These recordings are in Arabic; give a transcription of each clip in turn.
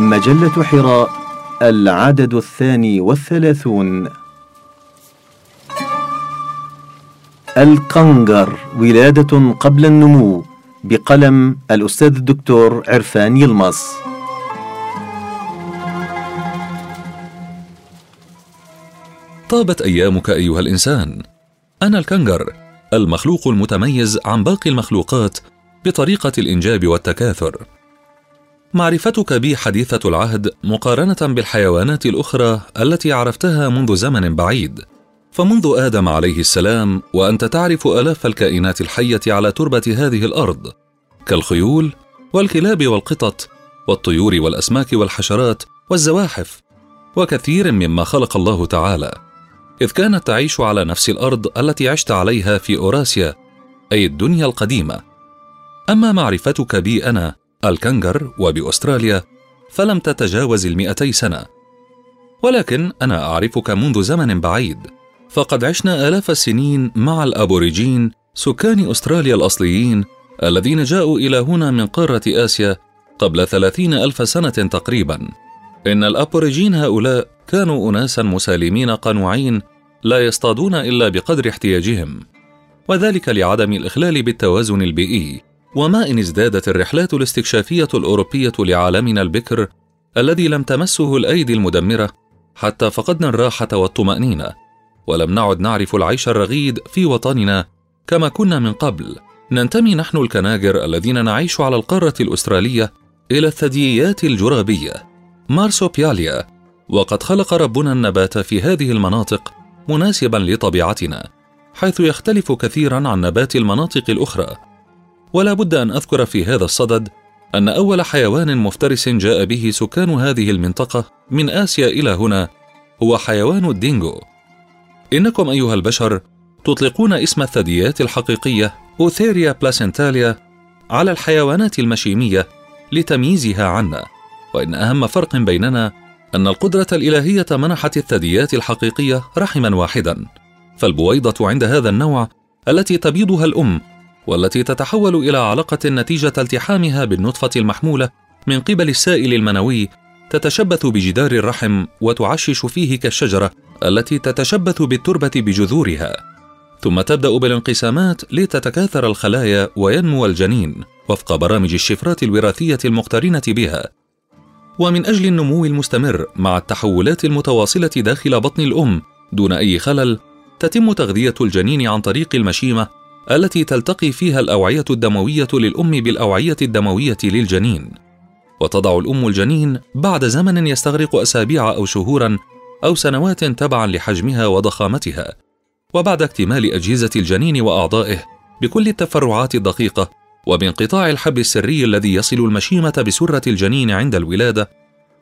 مجلة حراء العدد الثاني والثلاثون. القنجر ولادة قبل النمو بقلم الأستاذ الدكتور عرفان يلمص. طابت أيامك أيها الإنسان. أنا الكنجر المخلوق المتميز عن باقي المخلوقات بطريقة الإنجاب والتكاثر. معرفتك بي حديثة العهد مقارنة بالحيوانات الأخرى التي عرفتها منذ زمن بعيد. فمنذ آدم عليه السلام وأنت تعرف آلاف الكائنات الحية على تربة هذه الأرض كالخيول والكلاب والقطط والطيور والأسماك والحشرات والزواحف وكثير مما خلق الله تعالى. إذ كانت تعيش على نفس الأرض التي عشت عليها في أوراسيا أي الدنيا القديمة. أما معرفتك بي أنا الكنجر وبأستراليا فلم تتجاوز المئتي سنة. ولكن أنا أعرفك منذ زمن بعيد فقد عشنا آلاف السنين مع الأبوريجين سكان أستراليا الأصليين الذين جاءوا إلى هنا من قارة آسيا قبل ثلاثين ألف سنة تقريبا. إن الأبوريجين هؤلاء كانوا أناسا مسالمين قنوعين لا يصطادون إلا بقدر احتياجهم وذلك لعدم الإخلال بالتوازن البيئي. وما إن ازدادت الرحلات الاستكشافية الأوروبية لعالمنا البكر الذي لم تمسه الأيدي المدمرة حتى فقدنا الراحة والطمأنينة ولم نعد نعرف العيش الرغيد في وطننا كما كنا من قبل. ننتمي نحن الكناجر الذين نعيش على القارة الأسترالية إلى الثدييات الجرابية مارسوبياليا وقد خلق ربنا النبات في هذه المناطق مناسبا لطبيعتنا حيث يختلف كثيرا عن نبات المناطق الأخرى. ولا بد أن أذكر في هذا الصدد أن أول حيوان مفترس جاء به سكان هذه المنطقة من آسيا إلى هنا هو حيوان الدينجو إنكم أيها البشر تطلقون اسم الثدييات الحقيقية أوثيريا بلاسنتاليا على الحيوانات المشيمية لتمييزها عنا وإن أهم فرق بيننا أن القدرة الإلهية منحت الثدييات الحقيقية رحما واحدا فالبويضة عند هذا النوع التي تبيضها الأم والتي تتحول إلى علقة نتيجة التحامها بالنطفة المحمولة من قبل السائل المنوي تتشبث بجدار الرحم وتعشش فيه كالشجرة التي تتشبث بالتربة بجذورها. ثم تبدأ بالانقسامات لتتكاثر الخلايا وينمو الجنين وفق برامج الشفرات الوراثية المقترنة بها. ومن أجل النمو المستمر مع التحولات المتواصلة داخل بطن الأم دون أي خلل تتم تغذية الجنين عن طريق المشيمة التي تلتقي فيها الأوعية الدموية للأم بالأوعية الدموية للجنين. وتضع الأم الجنين بعد زمن يستغرق أسابيع أو شهورا أو سنوات تبعا لحجمها وضخامتها. وبعد اكتمال أجهزة الجنين وأعضائه بكل التفرعات الدقيقة وبانقطاع الحبل السري الذي يصل المشيمة بسرة الجنين عند الولادة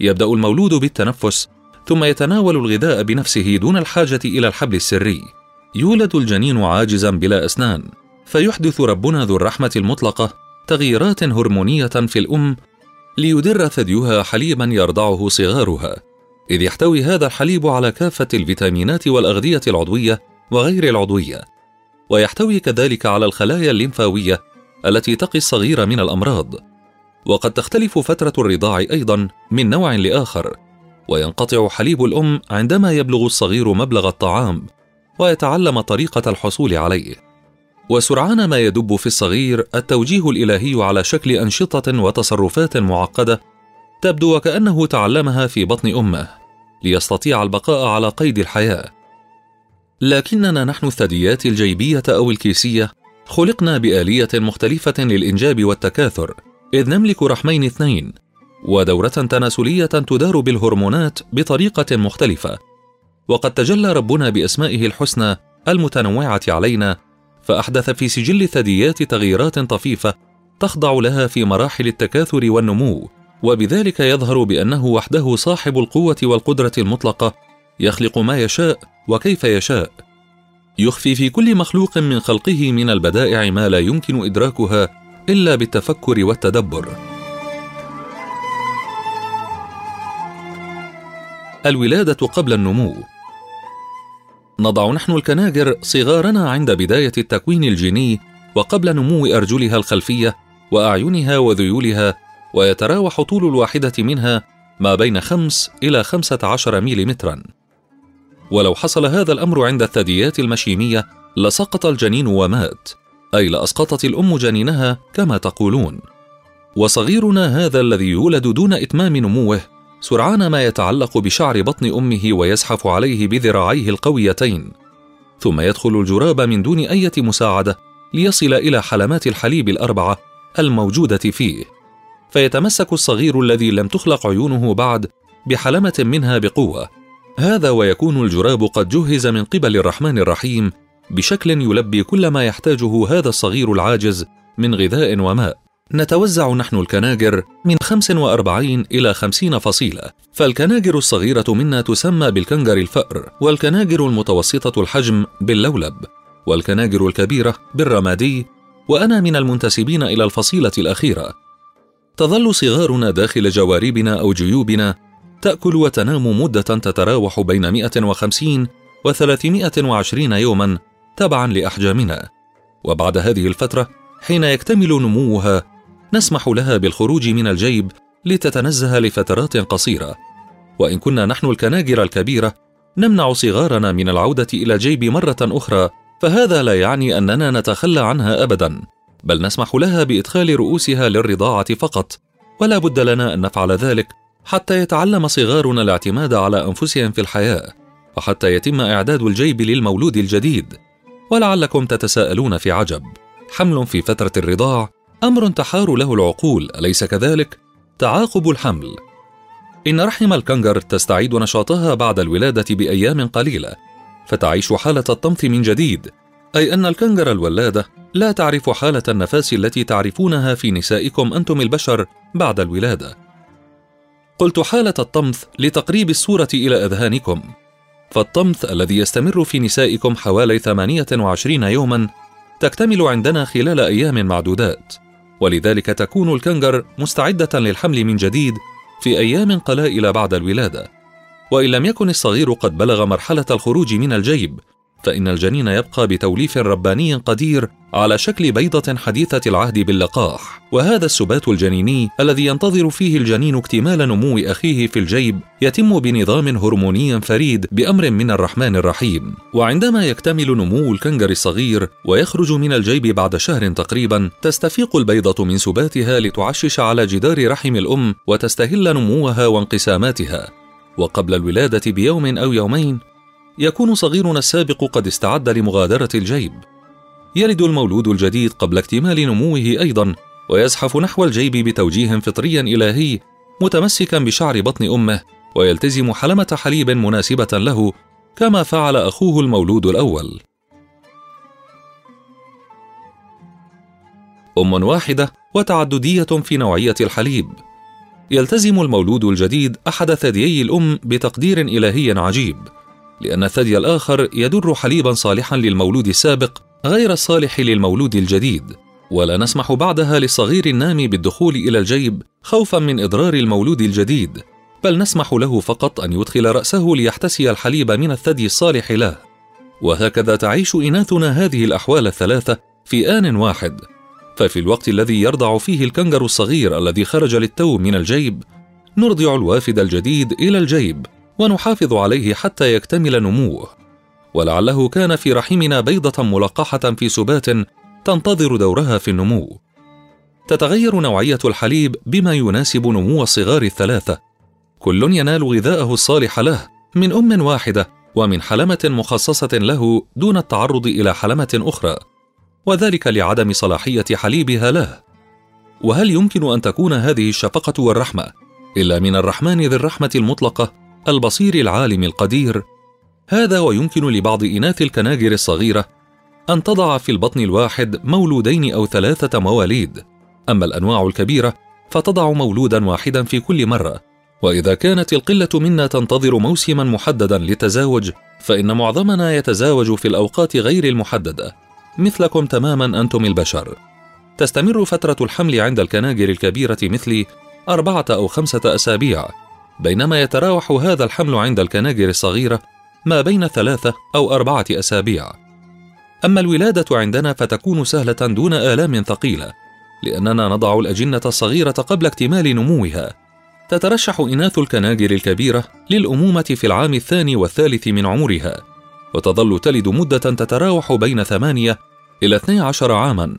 يبدأ المولود بالتنفس ثم يتناول الغذاء بنفسه دون الحاجة إلى الحبل السري. يولد الجنين عاجزا بلا أسنان فيحدث ربنا ذو الرحمة المطلقة تغييرات هرمونية في الأم ليدر ثديها حليبا يرضعه صغارها إذ يحتوي هذا الحليب على كافة الفيتامينات والأغذية العضوية وغير العضوية ويحتوي كذلك على الخلايا الليمفاوية التي تقي الصغير من الأمراض. وقد تختلف فترة الرضاع أيضا من نوع لآخر وينقطع حليب الأم عندما يبلغ الصغير مبلغ الطعام. ويتعلم طريقة الحصول عليه. وسرعان ما يدب في الصغير التوجيه الإلهي على شكل أنشطة وتصرفات معقدة تبدو وكأنه تعلمها في بطن أمه ليستطيع البقاء على قيد الحياة. لكننا نحن الثدييات الجيبية أو الكيسية خلقنا بآلية مختلفة للإنجاب والتكاثر إذ نملك رحمين اثنين ودورة تناسلية تدار بالهرمونات بطريقة مختلفة. وقد تجلى ربنا بأسمائه الحسنى المتنوعة علينا فأحدث في سجل الثدييات تغييرات طفيفة تخضع لها في مراحل التكاثر والنمو وبذلك يظهر بأنه وحده صاحب القوة والقدرة المطلقة يخلق ما يشاء وكيف يشاء. يخفي في كل مخلوق من خلقه من البدائع ما لا يمكن إدراكها إلا بالتفكر والتدبر. الولادة قبل النمو. نضع نحن الكناجر صغارنا عند بداية التكوين الجيني وقبل نمو أرجلها الخلفية وأعينها وذيولها ويتراوح طول الواحدة منها ما بين 5 إلى 15 ملم ولو حصل هذا الأمر عند الثدييات المشيمية لسقط الجنين ومات أي لأسقطت الأم جنينها كما تقولون. وصغيرنا هذا الذي يولد دون إتمام نموه سرعان ما يتعلق بشعر بطن أمه ويزحف عليه بذراعيه القويتين. ثم يدخل الجراب من دون أي مساعدة ليصل إلى حلمات الحليب الأربعة الموجودة فيه. فيتمسك الصغير الذي لم تخلق عيونه بعد بحلمة منها بقوة. هذا ويكون الجراب قد جهز من قبل الرحمن الرحيم بشكل يلبي كل ما يحتاجه هذا الصغير العاجز من غذاء وماء. نتوزع نحن الكناجر من 45 إلى 50 فصيلة. فالكناجر الصغيرة منا تسمى بالكنجر الفأر والكناجر المتوسطة الحجم باللولب والكناجر الكبيرة بالرمادي وأنا من المنتسبين إلى الفصيلة الأخيرة. تظل صغارنا داخل جواربنا أو جيوبنا تأكل وتنام مدة تتراوح بين 150 و 320 يوما تبعا لأحجامنا. وبعد هذه الفترة حين يكتمل نموها نسمح لها بالخروج من الجيب لتتنزه لفترات قصيرة. وإن كنا نحن الكناجر الكبيرة نمنع صغارنا من العودة إلى الجيب مرة أخرى فهذا لا يعني أننا نتخلى عنها أبدا. بل نسمح لها بإدخال رؤوسها للرضاعة فقط ولا بد لنا أن نفعل ذلك حتى يتعلم صغارنا الاعتماد على أنفسهم في الحياة وحتى يتم إعداد الجيب للمولود الجديد. ولعلكم تتساءلون في عجب. حمل في فترة الرضاع أمر تحار له العقول أليس كذلك؟ تعاقب الحمل. إن رحم الكنجر تستعيد نشاطها بعد الولادة بأيام قليلة فتعيش حالة الطمث من جديد أي أن الكنجر الولادة لا تعرف حالة النفاس التي تعرفونها في نسائكم أنتم البشر بعد الولادة. قلت حالة الطمث لتقريب الصورة إلى أذهانكم. فالطمث الذي يستمر في نسائكم حوالي 28 يوما تكتمل عندنا خلال أيام معدودات. ولذلك تكون الكنجر مستعدة للحمل من جديد في أيام قلائل بعد الولادة. وإن لم يكن الصغير قد بلغ مرحلة الخروج من الجيب فإن الجنين يبقى بتوليف رباني قدير على شكل بيضة حديثة العهد باللقاح، وهذا السبات الجنيني الذي ينتظر فيه الجنين اكتمال نمو أخيه في الجيب يتم بنظام هرموني فريد بأمر من الرحمن الرحيم، وعندما يكتمل نمو الكنجر الصغير ويخرج من الجيب بعد شهر تقريبا، تستفيق البيضة من سباتها لتعشش على جدار رحم الأم وتستهل نموها وانقساماتها، وقبل الولادة بيوم أو يومين يكون صغيرنا السابق قد استعد لمغادرة الجيب. يلد المولود الجديد قبل اكتمال نموه أيضا، ويزحف نحو الجيب بتوجيه فطري إلهي متمسكا بشعر بطن أمه، ويلتزم حلمة حليب مناسبة له كما فعل أخوه المولود الأول. أم واحدة وتعددية في نوعية الحليب. يلتزم المولود الجديد أحد ثديي الأم بتقدير إلهي عجيب، لأن الثدي الآخر يدر حليبا صالحا للمولود السابق غير الصالح للمولود الجديد ولا نسمح بعدها للصغير النامي بالدخول إلى الجيب خوفا من إضرار المولود الجديد بل نسمح له فقط أن يدخل رأسه ليحتسي الحليب من الثدي الصالح له. وهكذا تعيش إناثنا هذه الأحوال الثلاثة في آن واحد. ففي الوقت الذي يرضع فيه الكنجر الصغير الذي خرج للتو من الجيب نرضع الوافد الجديد إلى الجيب. ونحافظ عليه حتى يكتمل نموه. ولعله كان في رحمنا بيضة ملقحة في سبات تنتظر دورها في النمو. تتغير نوعية الحليب بما يناسب نمو الصغار الثلاثة. كل ينال غذاءه الصالح له من أم واحدة ومن حلمة مخصصة له دون التعرض إلى حلمة أخرى. وذلك لعدم صلاحية حليبها له. وهل يمكن أن تكون هذه الشفقة والرحمة إلا من الرحمن ذي الرحمة المطلقة؟ البصير العالم القدير. هذا ويمكن لبعض إناث الكناجر الصغيرة أن تضع في البطن الواحد مولودين أو ثلاثة مواليد. أما الأنواع الكبيرة فتضع مولودا واحدا في كل مرة. وإذا كانت القلة منا تنتظر موسما محددا للتزاوج فإن معظمنا يتزاوج في الأوقات غير المحددة مثلكم تماما أنتم البشر. تستمر فترة الحمل عند الكناجر الكبيرة مثلي أربعة أو خمسة أسابيع. بينما يتراوح هذا الحمل عند الكناجر الصغيرة ما بين ثلاثة أو أربعة أسابيع. أما الولادة عندنا فتكون سهلة دون آلام ثقيلة، لأننا نضع الأجنة الصغيرة قبل اكتمال نموها، تترشح إناث الكناجر الكبيرة للأمومة في العام الثاني والثالث من عمرها وتظل تلد مدة تتراوح بين ثمانية إلى 12 عاما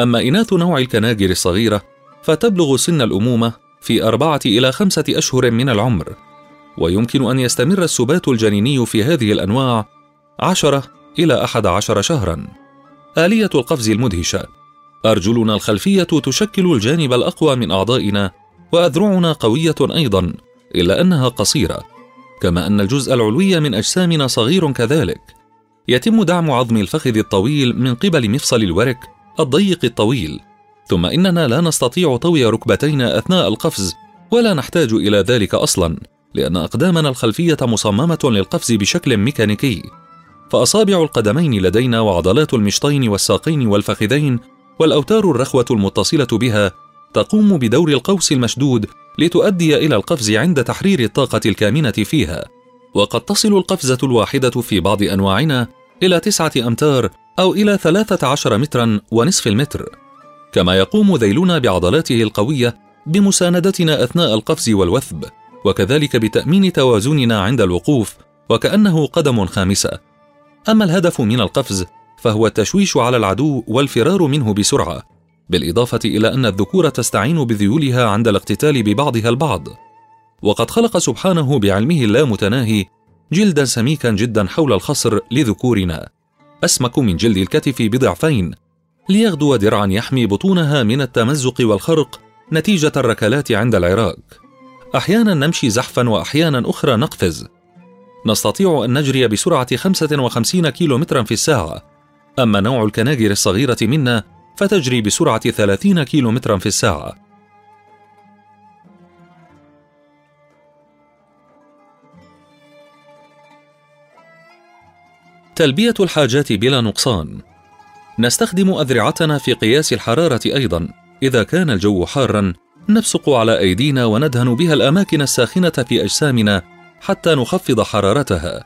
أما إناث نوع الكناجر الصغيرة فتبلغ سن الأمومة في أربعة إلى خمسة أشهر من العمر ويمكن أن يستمر السبات الجنيني في هذه الأنواع عشرة إلى أحد عشر شهرا. آلية القفز المدهشة. أرجلنا الخلفية تشكل الجانب الأقوى من أعضائنا وأذرعنا قوية أيضا إلا أنها قصيرة كما أن الجزء العلوي من أجسامنا صغير كذلك. يتم دعم عظم الفخذ الطويل من قبل مفصل الورك الضيق الطويل. ثم إننا لا نستطيع طوي ركبتينا أثناء القفز ولا نحتاج إلى ذلك أصلا لأن أقدامنا الخلفية مصممة للقفز بشكل ميكانيكي. فأصابع القدمين لدينا وعضلات المشطين والساقين والفخذين والأوتار الرخوة المتصلة بها تقوم بدور القوس المشدود لتؤدي إلى القفز عند تحرير الطاقة الكامنة فيها. وقد تصل القفزة الواحدة في بعض أنواعنا إلى تسعة أمتار أو إلى ثلاثة عشر مترا ونصف المتر. كما يقوم ذيلنا بعضلاته القوية بمساندتنا أثناء القفز والوثب وكذلك بتأمين توازننا عند الوقوف وكأنه قدم خامسة. أما الهدف من القفز فهو التشويش على العدو والفرار منه بسرعة بالإضافة إلى أن الذكور تستعين بذيولها عند الاقتتال ببعضها البعض. وقد خلق سبحانه بعلمه اللامتناهي جلدا سميكا جدا حول الخصر لذكورنا. أسمك من جلد الكتف بضعفين ليغدو درعا يحمي بطونها من التمزق والخرق نتيجة الركلات عند العراك أحيانا نمشي زحفا وأحيانا أخرى نقفز. نستطيع أن نجري بسرعة 55 كيلومترا في الساعة. أما نوع الكناجر الصغيرة منا فتجري بسرعة 30 كيلومترا في الساعة. تلبية الحاجات بلا نقصان. نستخدم أذرعتنا في قياس الحرارة أيضا. إذا كان الجو حارا نبصق على أيدينا وندهن بها الأماكن الساخنة في أجسامنا حتى نخفض حرارتها.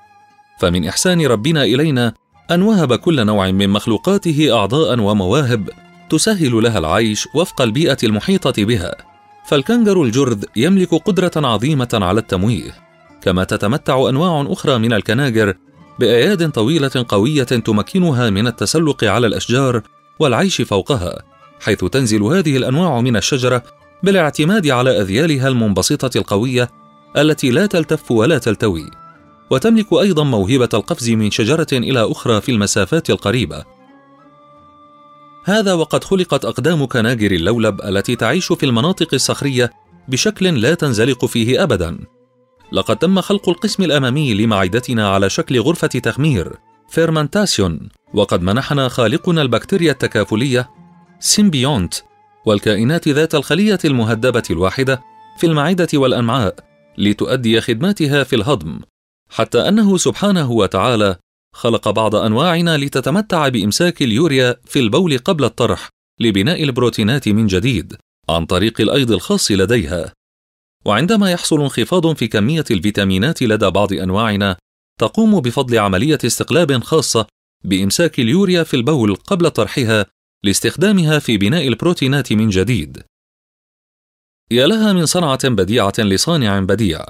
فمن إحسان ربنا إلينا أن وهب كل نوع من مخلوقاته أعضاء ومواهب تسهل لها العيش وفق البيئة المحيطة بها. فالكنجر الجرذ يملك قدرة عظيمة على التمويه. كما تتمتع أنواع أخرى من الكناجر بأياد طويلة قوية تمكنها من التسلق على الأشجار والعيش فوقها حيث تنزل هذه الأنواع من الشجرة بالاعتماد على أذيالها المنبسطة القوية التي لا تلتف ولا تلتوي. وتملك أيضا موهبة القفز من شجرة إلى أخرى في المسافات القريبة. هذا وقد خلقت اقدام كناجر اللولب التي تعيش في المناطق الصخرية بشكل لا تنزلق فيه ابدا. لقد تم خلق القسم الأمامي لمعدتنا على شكل غرفة تخمير fermentation وقد منحنا خالقنا البكتيريا التكافلية symbiont والكائنات ذات الخلية المهدبة الواحدة في المعدة والامعاء لتؤدي خدماتها في الهضم حتى أنه سبحانه وتعالى خلق بعض أنواعنا لتتمتع بإمساك اليوريا في البول قبل الطرح لبناء البروتينات من جديد عن طريق الأيض الخاص لديها. وعندما يحصل انخفاض في كمية الفيتامينات لدى بعض أنواعنا تقوم بفضل عملية استقلاب خاصة بإمساك اليوريا في البول قبل طرحها لاستخدامها في بناء البروتينات من جديد. يا لها من صنعة بديعة لصانع بديع.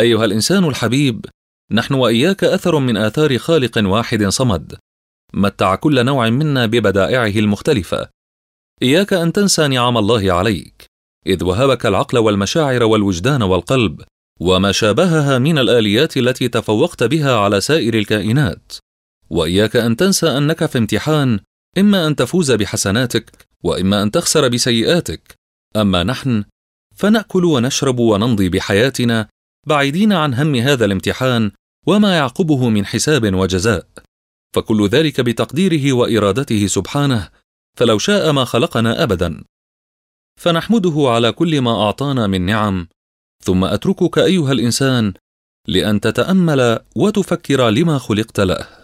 أيها الإنسان الحبيب نحن وإياك أثر من آثار خالق واحد صمد. متع كل نوع منا ببدائعه المختلفة. إياك أن تنسى نعم الله عليك. إذ وهبك العقل والمشاعر والوجدان والقلب وما شابهها من الآليات التي تفوقت بها على سائر الكائنات. وإياك أن تنسى أنك في امتحان إما أن تفوز بحسناتك وإما أن تخسر بسيئاتك. أما نحن فنأكل ونشرب ونمضي بحياتنا بعيدين عن هم هذا الامتحان وما يعقبه من حساب وجزاء. فكل ذلك بتقديره وإرادته سبحانه فلو شاء ما خلقنا ابدا. فنحمده على كل ما أعطانا من نعم ثم أتركك أيها الإنسان لأن تتأمل وتفكر لما خلقت له.